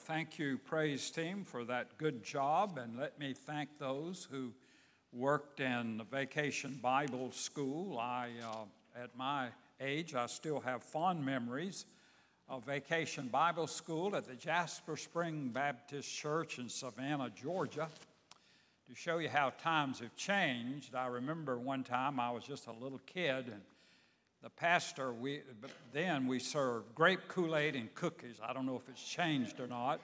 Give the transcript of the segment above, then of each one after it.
Thank you, praise team, for that good job, and let me thank those who worked in the Vacation Bible School. I, uh, at my age, I still have fond memories of Vacation Bible School at the Jasper Spring Baptist Church in Savannah, Georgia. To show you how times have changed, I remember one time I was just a little kid and the pastor, we, then we served grape Kool Aid and cookies. I don't know if it's changed or not.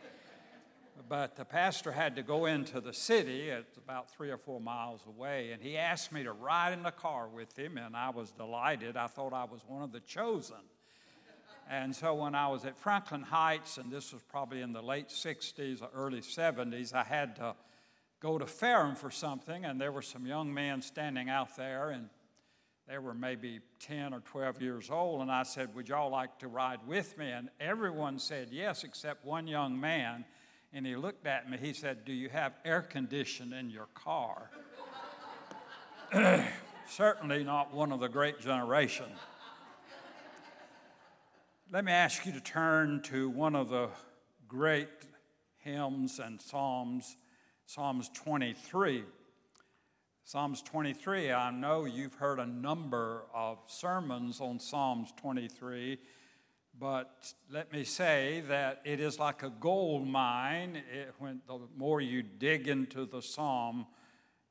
But the pastor had to go into the city, it's about three or four miles away, and he asked me to ride in the car with him, and I was delighted. I thought I was one of the chosen. And so when I was at Franklin Heights, and this was probably in the late 60s or early 70s, I had to go to Ferrum for something, and there were some young men standing out there, and they were maybe 10 or 12 years old, and I said, Would y'all like to ride with me? And everyone said yes, except one young man. And he looked at me, he said, Do you have air conditioning in your car? Certainly not one of the great generation. Let me ask you to turn to one of the great hymns and psalms, Psalms 23. Psalms 23, I know you've heard a number of sermons on Psalms 23, but let me say that it is like a gold mine. It, when the more you dig into the psalm,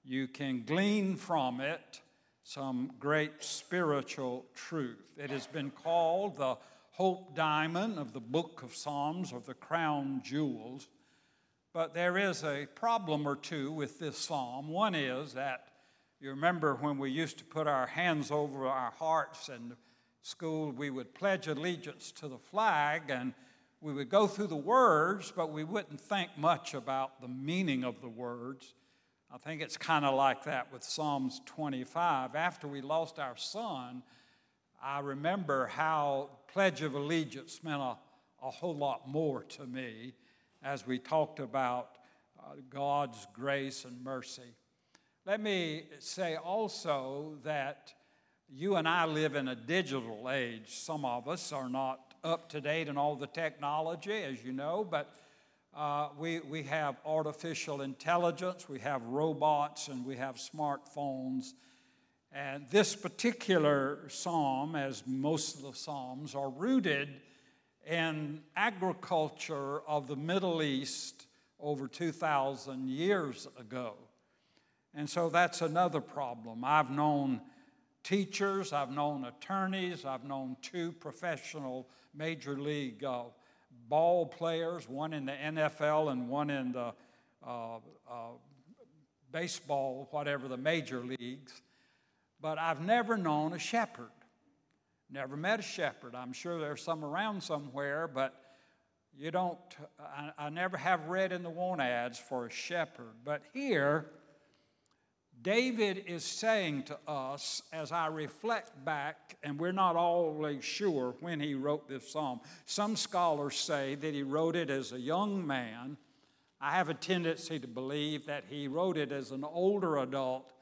you can glean from it some great spiritual truth. It has been called the hope diamond of the book of Psalms or the crown jewels. But there is a problem or two with this psalm. One is that you remember when we used to put our hands over our hearts in school, we would pledge allegiance to the flag and we would go through the words, but we wouldn't think much about the meaning of the words. I think it's kind of like that with Psalms 25. After we lost our son, I remember how Pledge of Allegiance meant a, a whole lot more to me as we talked about uh, God's grace and mercy. Let me say also that you and I live in a digital age. Some of us are not up to date in all the technology, as you know, but uh, we, we have artificial intelligence, we have robots, and we have smartphones. And this particular psalm, as most of the psalms, are rooted in agriculture of the Middle East over 2,000 years ago. And so that's another problem. I've known teachers, I've known attorneys, I've known two professional major league uh, ball players, one in the NFL and one in the uh, uh, baseball, whatever the major leagues. But I've never known a shepherd. Never met a shepherd. I'm sure there's some around somewhere, but you don't, I, I never have read in the want ads for a shepherd. But here, David is saying to us, as I reflect back, and we're not always sure when he wrote this psalm. Some scholars say that he wrote it as a young man. I have a tendency to believe that he wrote it as an older adult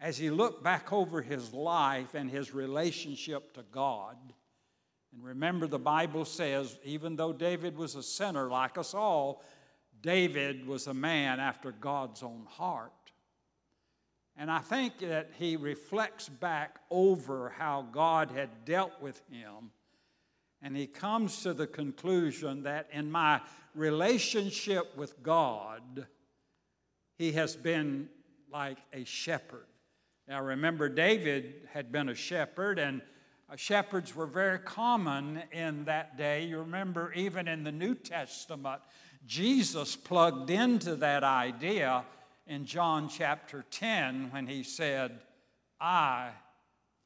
as he looked back over his life and his relationship to God, and remember the Bible says, even though David was a sinner like us all, David was a man after God's own heart. And I think that he reflects back over how God had dealt with him. And he comes to the conclusion that in my relationship with God, he has been like a shepherd. Now, remember, David had been a shepherd, and shepherds were very common in that day. You remember, even in the New Testament, Jesus plugged into that idea in John chapter 10 when he said, I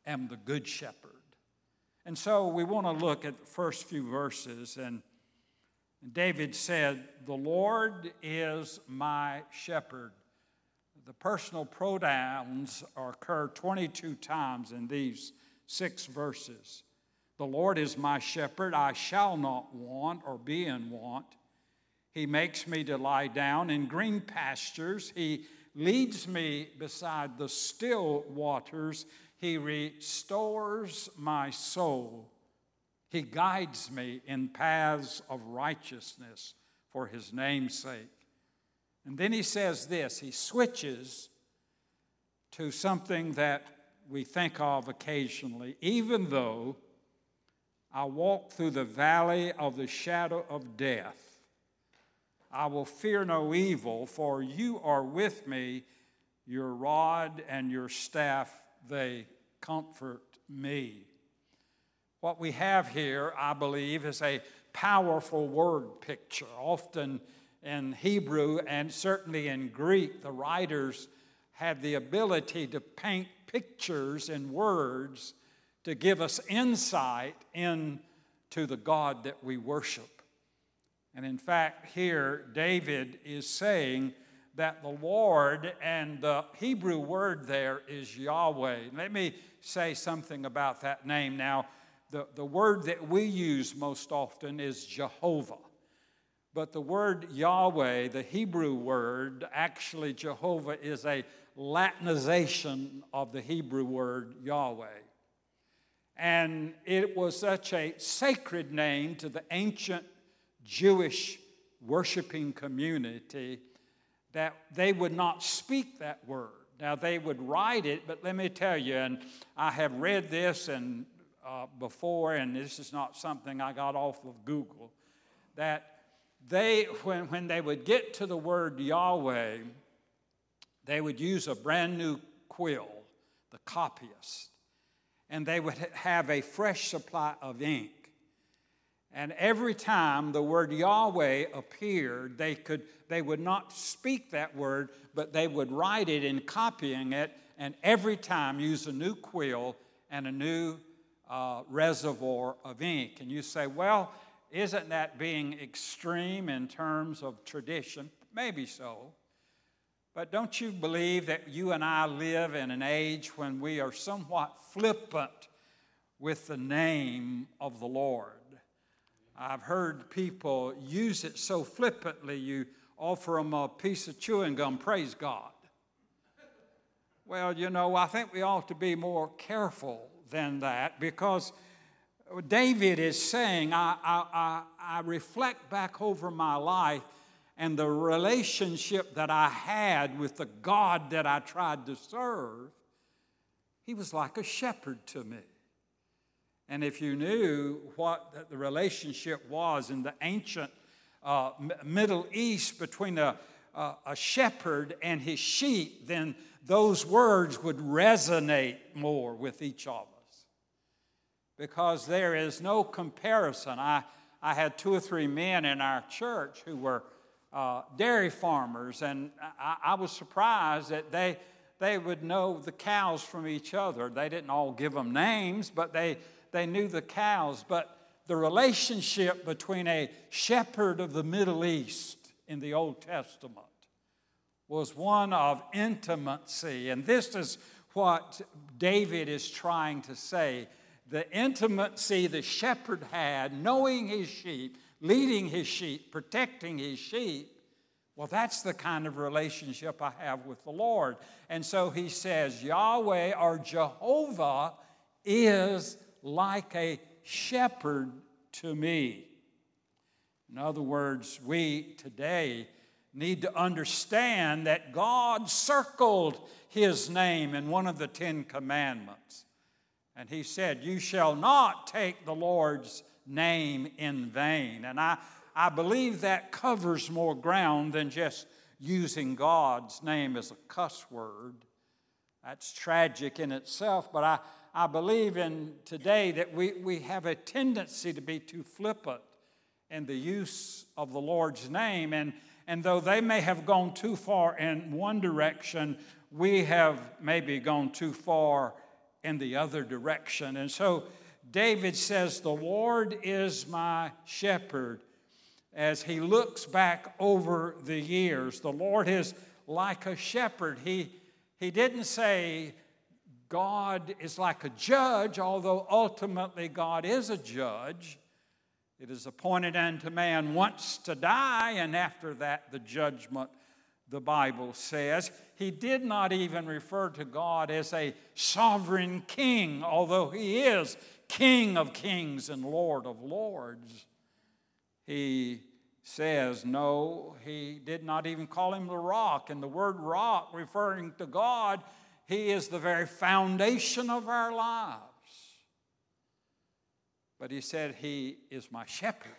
am the good shepherd. And so we want to look at the first few verses. And David said, The Lord is my shepherd the personal pronouns occur 22 times in these six verses. The Lord is my shepherd, I shall not want or be in want. He makes me to lie down in green pastures. He leads me beside the still waters. He restores my soul. He guides me in paths of righteousness for his name's sake. And then he says this he switches to something that we think of occasionally, even though I walk through the valley of the shadow of death, I will fear no evil, for you are with me, your rod and your staff, they comfort me. What we have here, I believe, is a powerful word picture. Often in Hebrew and certainly in Greek, the writers had the ability to paint pictures and words to give us insight into the God that we worship. And in fact, here David is saying that the Lord, and the Hebrew word there is Yahweh. Let me say something about that name now. The, the word that we use most often is Jehovah. But the word Yahweh, the Hebrew word, actually Jehovah is a Latinization of the Hebrew word Yahweh. And it was such a sacred name to the ancient Jewish worshiping community that they would not speak that word. Now, they would write it, but let me tell you, and I have read this and uh, before, and this is not something I got off of Google, that they, when, when they would get to the word Yahweh, they would use a brand new quill, the copyist, and they would have a fresh supply of ink. And every time the word Yahweh appeared, they, could, they would not speak that word, but they would write it in copying it, and every time use a new quill and a new uh, reservoir of ink. And you say, well, isn't that being extreme in terms of tradition? Maybe so. But don't you believe that you and I live in an age when we are somewhat flippant with the name of the Lord? I've heard people use it so flippantly, you offer them a piece of chewing gum, praise God. Well, you know, I think we ought to be more careful than that because David is saying, I, I, I, I reflect back over my life and the relationship that I had with the God that I tried to serve. He was like a shepherd to me. And if you knew what the relationship was in the ancient uh, Middle East between a, a, a shepherd and his sheep, then those words would resonate more with each of us. Because there is no comparison. I, I had two or three men in our church who were uh, dairy farmers, and I, I was surprised that they, they would know the cows from each other. They didn't all give them names, but they they knew the cows, but the relationship between a shepherd of the Middle East in the Old Testament was one of intimacy. And this is what David is trying to say. The intimacy the shepherd had, knowing his sheep, leading his sheep, protecting his sheep, well, that's the kind of relationship I have with the Lord. And so he says, Yahweh or Jehovah is like a shepherd to me. In other words, we today need to understand that God circled his name in one of the Ten Commandments. And he said, You shall not take the Lord's name in vain. And I, I believe that covers more ground than just using God's name as a cuss word. That's tragic in itself, but I, I believe in today that we, we have a tendency to be too flippant in the use of the Lord's name. And, and though they may have gone too far in one direction, we have maybe gone too far in the other direction. And so David says, The Lord is my shepherd. As he looks back over the years, the Lord is like a shepherd. He, he didn't say, God is like a judge, although ultimately God is a judge. It is appointed unto man once to die, and after that, the judgment, the Bible says. He did not even refer to God as a sovereign king, although he is King of kings and Lord of lords. He says, no, he did not even call him the rock. And the word rock, referring to God, he is the very foundation of our lives. But he said, He is my shepherd.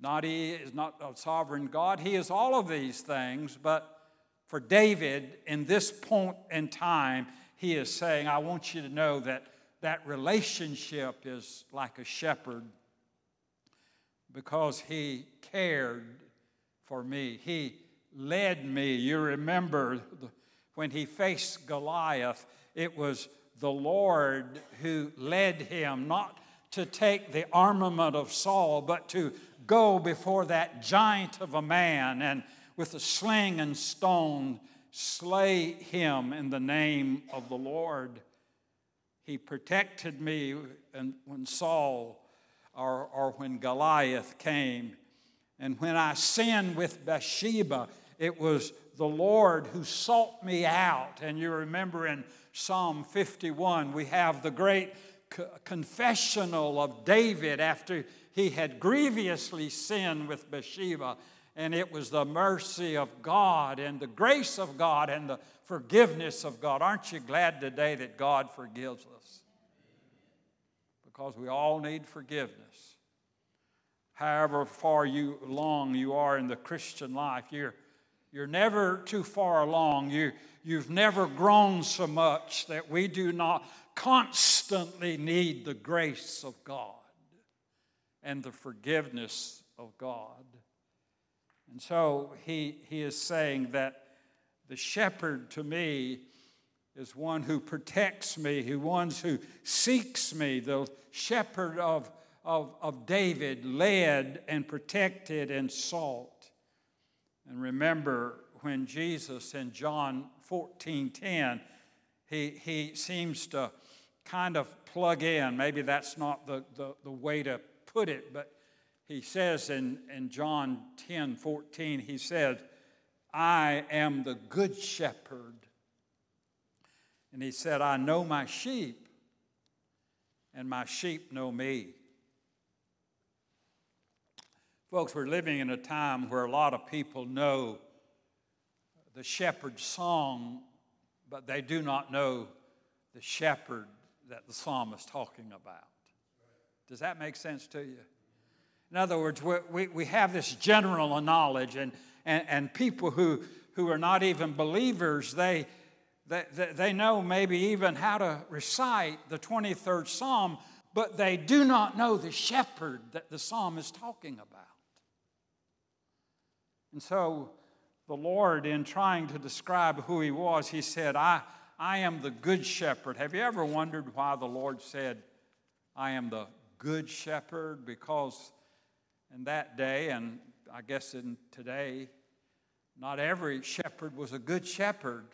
Not he is not a sovereign God. He is all of these things, but for David, in this point in time, he is saying, I want you to know that that relationship is like a shepherd because he cared for me. He led me. You remember when he faced Goliath, it was the Lord who led him, not to take the armament of Saul, but to go before that giant of a man and with a sling and stone slay him in the name of the Lord. He protected me when Saul or, or when Goliath came. And when I sinned with Bathsheba, it was the Lord who sought me out. And you remember in Psalm 51, we have the great confessional of David after he had grievously sinned with Bathsheba. And it was the mercy of God and the grace of God and the forgiveness of God. Aren't you glad today that God forgives us? Because we all need forgiveness. However far you along you are in the Christian life, you're, you're never too far along. You, you've never grown so much that we do not constantly need the grace of God and the forgiveness of God. And so he, he is saying that the shepherd to me is one who protects me, who one who seeks me. The shepherd of, of, of David led and protected and sought. And remember when Jesus in John 14 10, he, he seems to kind of plug in. Maybe that's not the, the, the way to put it, but he says in, in John 10 14, he said, I am the good shepherd. And he said, I know my sheep, and my sheep know me. Folks, we're living in a time where a lot of people know the shepherd's song, but they do not know the shepherd that the psalm is talking about. Does that make sense to you? In other words, we, we have this general knowledge, and, and, and people who, who are not even believers, they, they, they know maybe even how to recite the 23rd Psalm, but they do not know the shepherd that the psalm is talking about. And so the Lord, in trying to describe who he was, he said, I, I am the good shepherd. Have you ever wondered why the Lord said, I am the good shepherd? Because in that day, and I guess in today, not every shepherd was a good shepherd.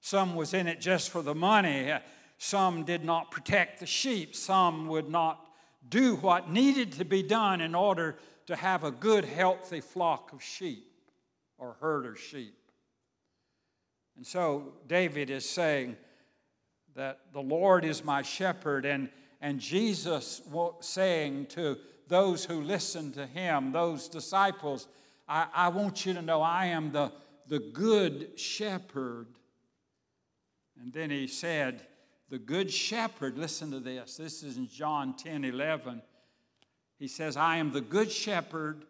Some was in it just for the money. Some did not protect the sheep. Some would not do what needed to be done in order to have a good, healthy flock of sheep or herd of sheep. And so David is saying that the Lord is my shepherd, and, and Jesus saying to those who listen to him, those disciples, I, I want you to know I am the, the good shepherd. And then he said, The good shepherd, listen to this. This is in John 10 11. He says, I am the good shepherd,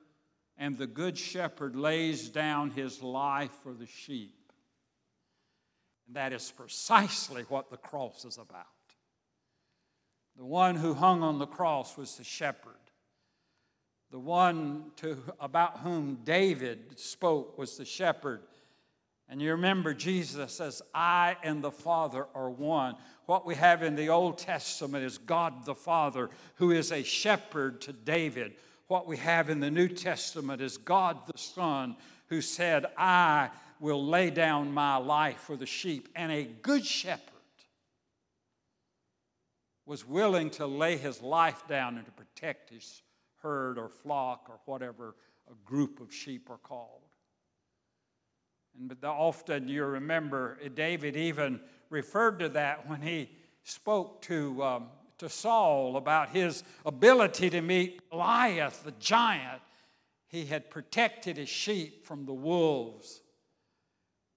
and the good shepherd lays down his life for the sheep. And that is precisely what the cross is about. The one who hung on the cross was the shepherd. The one to, about whom David spoke was the shepherd. And you remember Jesus says, I and the Father are one. What we have in the Old Testament is God the Father, who is a shepherd to David. What we have in the New Testament is God the Son, who said, I will lay down my life for the sheep. And a good shepherd was willing to lay his life down and to protect his herd or flock or whatever a group of sheep are called. And but often you remember David even referred to that when he spoke to, um, to Saul about his ability to meet Goliath, the giant. he had protected his sheep from the wolves.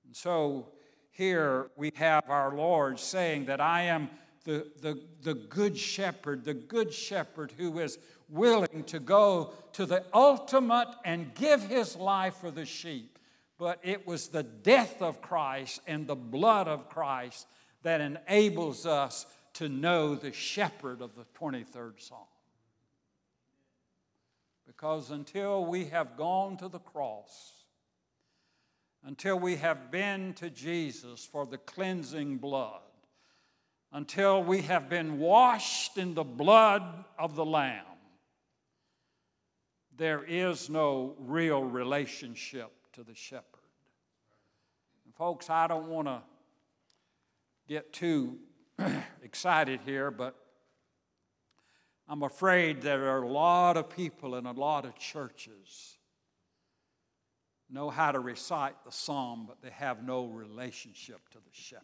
And so here we have our Lord saying that I am the, the, the good shepherd, the good shepherd who is willing to go to the ultimate and give his life for the sheep. But it was the death of Christ and the blood of Christ that enables us to know the shepherd of the 23rd Psalm. Because until we have gone to the cross, until we have been to Jesus for the cleansing blood, until we have been washed in the blood of the Lamb, there is no real relationship to the shepherd. And folks, I don't want to get too excited here, but I'm afraid there are a lot of people in a lot of churches know how to recite the psalm, but they have no relationship to the shepherd.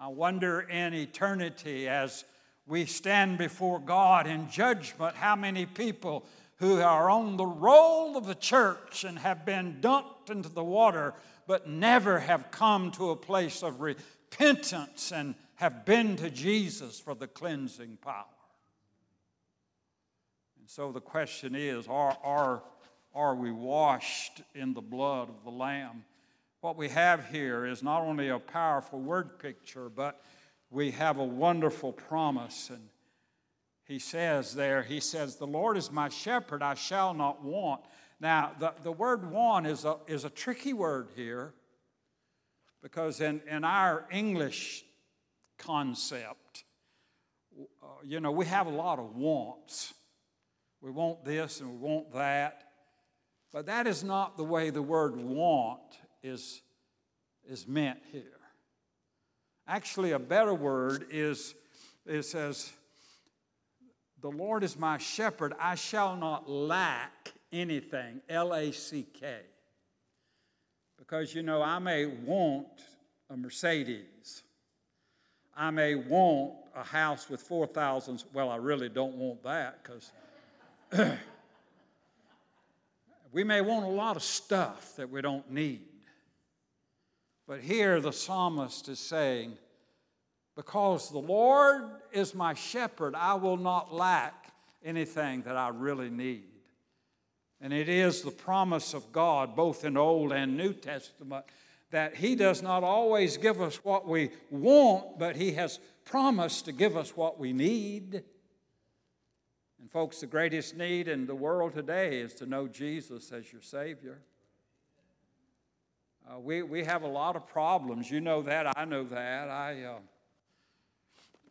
I wonder in eternity as we stand before God in judgment how many people who are on the roll of the church and have been dunked into the water but never have come to a place of repentance and have been to Jesus for the cleansing power. And so the question is are, are, are we washed in the blood of the Lamb? What we have here is not only a powerful word picture, but we have a wonderful promise. And he says there, he says, The Lord is my shepherd, I shall not want. Now, the, the word want is a, is a tricky word here because in, in our English concept. Uh, you know, we have a lot of wants. We want this and we want that. But that is not the way the word want is, is meant here. Actually, a better word is it says, The Lord is my shepherd, I shall not lack anything. L A C K. Because, you know, I may want a Mercedes. I may want a house with 4,000. Well, I really don't want that because we may want a lot of stuff that we don't need. But here the psalmist is saying, Because the Lord is my shepherd, I will not lack anything that I really need. And it is the promise of God, both in Old and New Testament, that He does not always give us what we want, but He has promised to give us what we need. And, folks, the greatest need in the world today is to know Jesus as your Savior. Uh, we, we have a lot of problems. You know that. I know that. I, uh,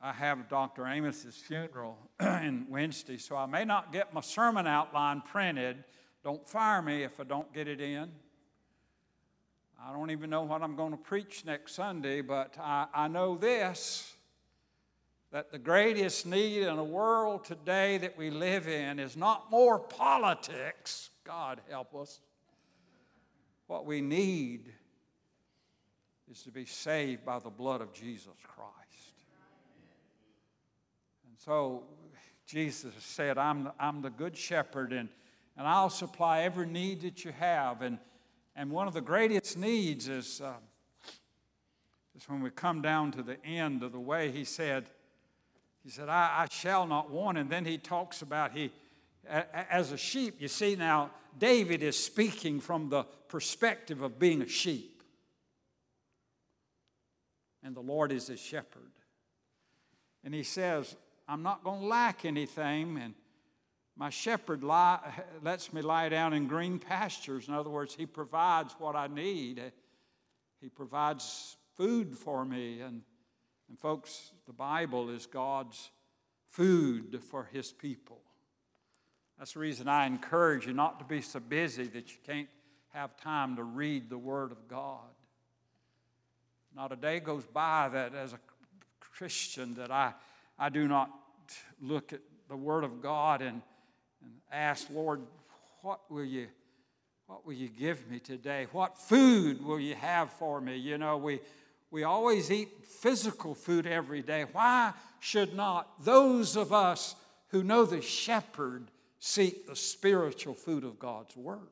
I have Dr. Amos's funeral in Wednesday, so I may not get my sermon outline printed. Don't fire me if I don't get it in. I don't even know what I'm going to preach next Sunday, but I, I know this that the greatest need in the world today that we live in is not more politics, God help us. What we need is to be saved by the blood of Jesus Christ. And so Jesus said, I'm, I'm the good shepherd, and, and I'll supply every need that you have. And and one of the greatest needs is, uh, is when we come down to the end of the way, he said, he said, I, I shall not want. And then he talks about he, as a sheep, you see now, David is speaking from the perspective of being a sheep. And the Lord is his shepherd. And he says, I'm not going to lack anything. And my shepherd lie, lets me lie down in green pastures. In other words, he provides what I need. He provides food for me. And, and folks, the Bible is God's food for his people. That's the reason I encourage you not to be so busy that you can't have time to read the Word of God. Not a day goes by that as a Christian that I, I do not look at the Word of God and and ask, Lord, what will you what will you give me today? What food will you have for me? You know, we we always eat physical food every day. Why should not those of us who know the shepherd seek the spiritual food of God's Word.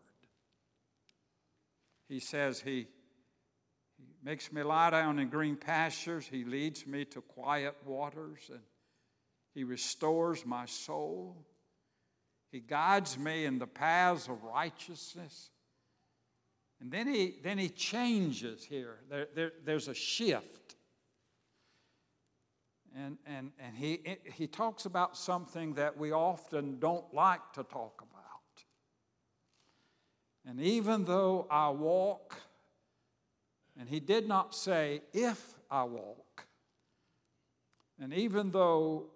He says, He, makes me lie down in green pastures, He leads me to quiet waters, and He restores my soul. He guides me in the paths of righteousness. And then he, then he changes here. There, there, there's a shift. And, and, and he, he talks about something that we often don't like to talk about. And even though I walk, and he did not say, if I walk, and even though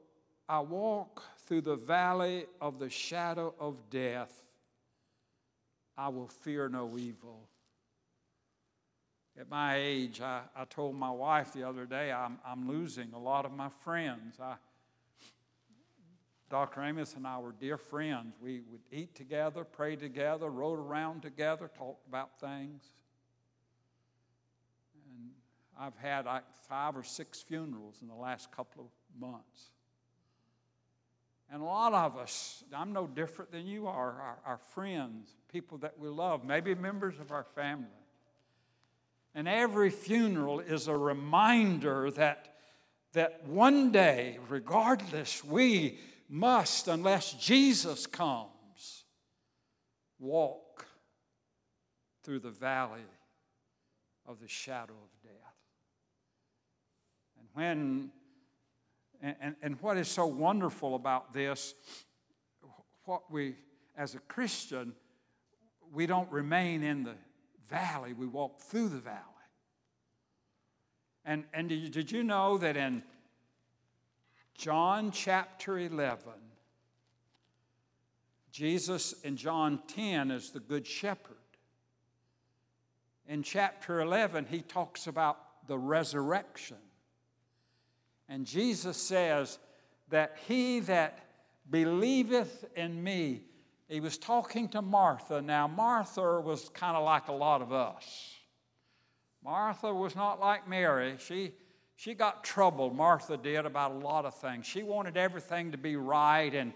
I walk through the valley of the shadow of death, I will fear no evil. At my age, I, I told my wife the other day, I'm, I'm losing a lot of my friends. I, Dr. Amos and I were dear friends. We would eat together, pray together, rode around together, talked about things. And I've had like five or six funerals in the last couple of months. And a lot of us, I'm no different than you are, our, our friends, people that we love, maybe members of our family. And every funeral is a reminder that, that one day, regardless, we must, unless Jesus comes, walk through the valley of the shadow of death. And when and, and, what is so wonderful about this, what we, as a Christian, we don't remain in the valley, we walk through the valley. And, and did, you, did you know that in John chapter 11, Jesus in John 10 is the Good Shepherd. In chapter 11, he talks about the resurrection. And Jesus says that he that believeth in me, he was talking to Martha. Now, Martha was kind of like a lot of us. Martha was not like Mary. She, she got troubled, Martha did, about a lot of things. She wanted everything to be right, and,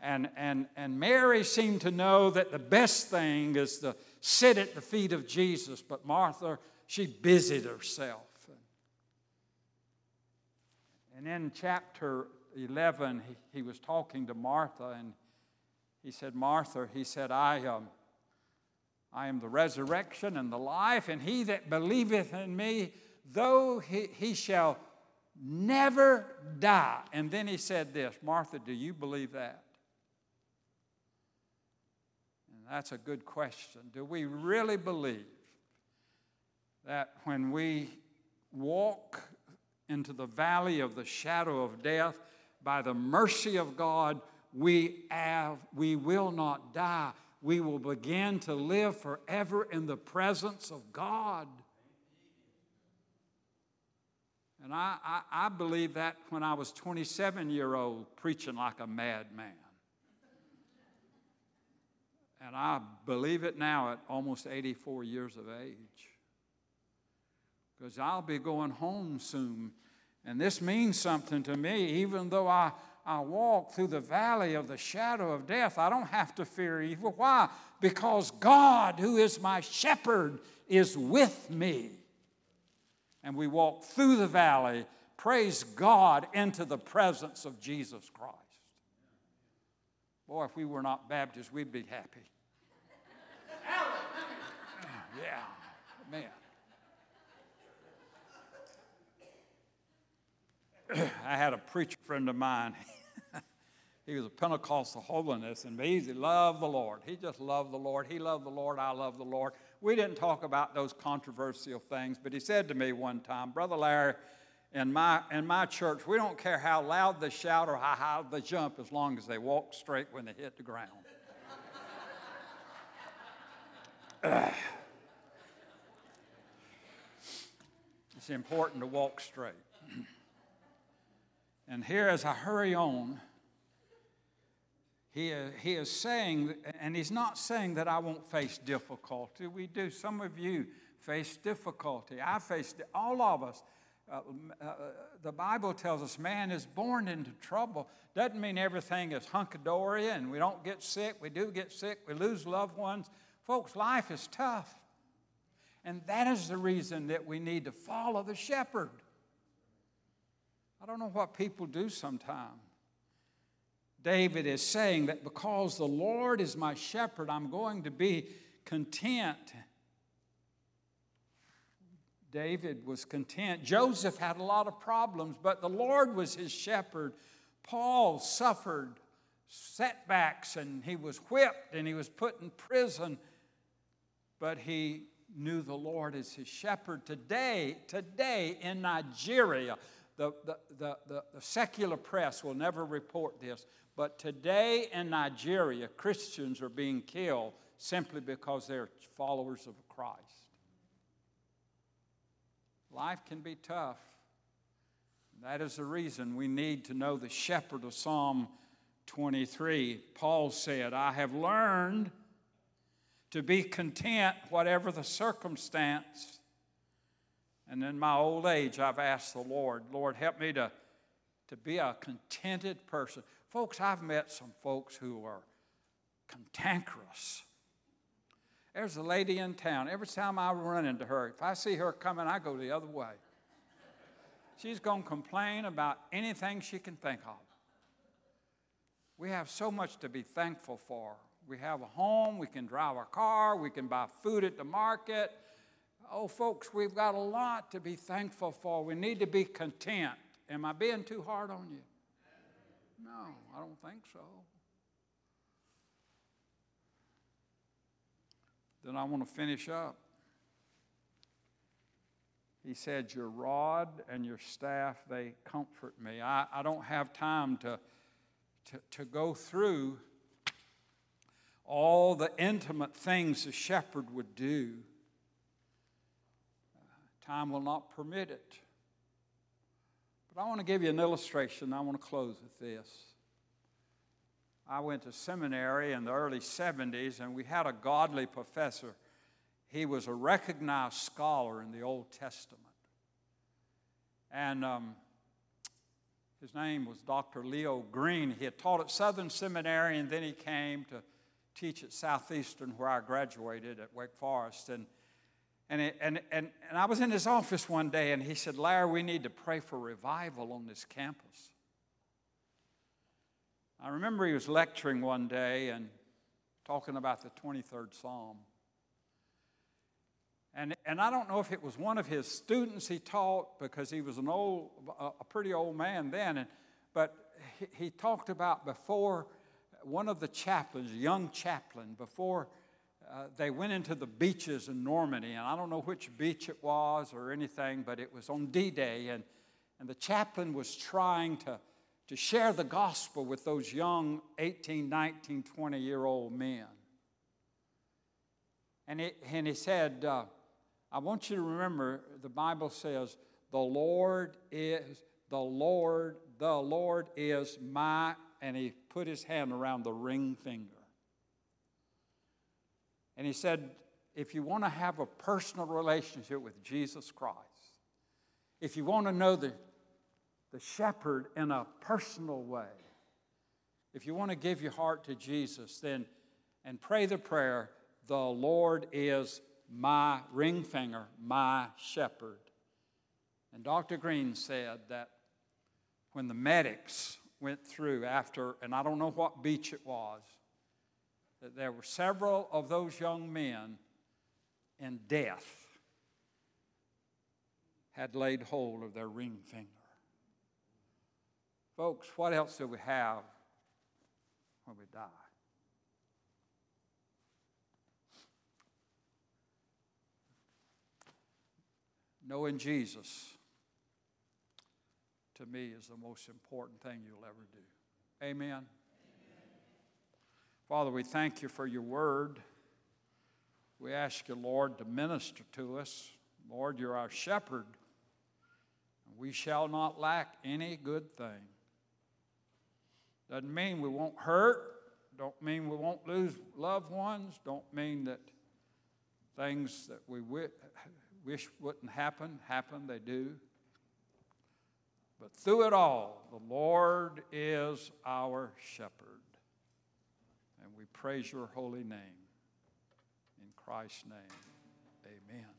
and, and, and Mary seemed to know that the best thing is to sit at the feet of Jesus, but Martha, she busied herself. And in chapter 11, he, he was talking to Martha, and he said, Martha, he said, I, um, I am the resurrection and the life, and he that believeth in me, though he, he shall never die. And then he said this Martha, do you believe that? And that's a good question. Do we really believe that when we walk into the valley of the shadow of death, by the mercy of God, we, have, we will not die. We will begin to live forever in the presence of God. And I, I, I believe that when I was 27 year old, preaching like a madman. And I believe it now at almost 84 years of age. Because I'll be going home soon. And this means something to me, even though I, I walk through the valley of the shadow of death, I don't have to fear evil. Why? Because God, who is my shepherd, is with me and we walk through the valley, praise God, into the presence of Jesus Christ. Boy, if we were not Baptists, we'd be happy. yeah, man. I had a preacher friend of mine. he was a Pentecostal holiness, and he loved the Lord. He just loved the Lord. He loved the Lord. I love the Lord. We didn't talk about those controversial things, but he said to me one time, Brother Larry, in my, in my church, we don't care how loud they shout or how high they jump as long as they walk straight when they hit the ground. it's important to walk straight. and here, as I hurry on, he, he is saying, and he's not saying that I won't face difficulty. We do. Some of you face difficulty. I face, all of us uh, uh, the Bible tells us man is born into trouble. Doesn't mean everything is hunky dory and we don't get sick. We do get sick, we lose loved ones. Folks, life is tough. And that is the reason that we need to follow the shepherd. I don't know what people do sometimes. David is saying that because the Lord is my shepherd, I'm going to be content. David was content. Joseph had a lot of problems, but the Lord was his shepherd. Paul suffered setbacks and he was whipped and he was put in prison, but he knew the Lord as his shepherd. Today, today in Nigeria, the, the, the, the, secular press will never report this, but today in Nigeria, Christians are being killed simply because they're followers of Christ. Life can be tough. That is the reason we need to know the shepherd of Psalm 23. Paul said, I have learned to be content, whatever the circumstance. And in my old age, I've asked the Lord, Lord, help me to, to be a contented person. Folks, I've met some folks who are cantankerous. There's a lady in town. Every time I run into her, if I see her coming, I go the other way. She's going to complain about anything she can think of. We have so much to be thankful for. We have a home, we can drive a car, we can buy food at the market. Oh, folks, we've got a lot to be thankful for. We need to be content. Am I being too hard on you? No, I don't think so. Then I want to finish up. He said, Your rod and your staff, they comfort me. I, I don't have time to, to, to go through all the intimate things a shepherd would do. Time will not permit it. But I want to give you an illustration. I want to close with this. I went to seminary in the early 70s, and we had a godly professor. He was a recognized scholar in the Old Testament. And um, his name was Dr. Leo Green. He had taught at Southern Seminary, and then he came to teach at Southeastern where I graduated at Wake Forest. And, and, it, and, and, and I was in his office one day and he said, Larry, we need to pray for revival on this campus. I remember he was lecturing one day and talking about the 23rd Psalm. And, and I don't know if it was one of his students he taught because he was an old, a pretty old man then, and, but he, he talked about before one of the chaplains, young chaplain, before uh, they went into the beaches in Normandy, and I don't know which beach it was or anything, but it was on D Day, and, and the chaplain was trying to, to share the gospel with those young 18, 19, 20 year old men. And, it, and he said, uh, I want you to remember the Bible says, the Lord is, the Lord, the Lord is my and he put his hand around the ring finger. And he said, if you want to have a personal relationship with Jesus Christ, if you want to know the, the shepherd in a personal way, if you want to give your heart to Jesus, then and pray the prayer, the Lord is my ring finger, my shepherd. And Dr. Green said that when the medics went through after, and I don't know what beach it was, that there were several of those young men in death had laid hold of their ring finger. Folks, what else do we have when we die? Knowing Jesus to me is the most important thing you'll ever do. Amen. Father, we thank you for your word. We ask you, Lord, to minister to us. Lord, you're our shepherd. We shall not lack any good thing. Doesn't mean we won't hurt. Don't mean we won't lose loved ones. Don't mean that things that we wish wouldn't happen happen. They do. But through it all, the Lord is our shepherd. We praise your holy name. In Christ's name, amen.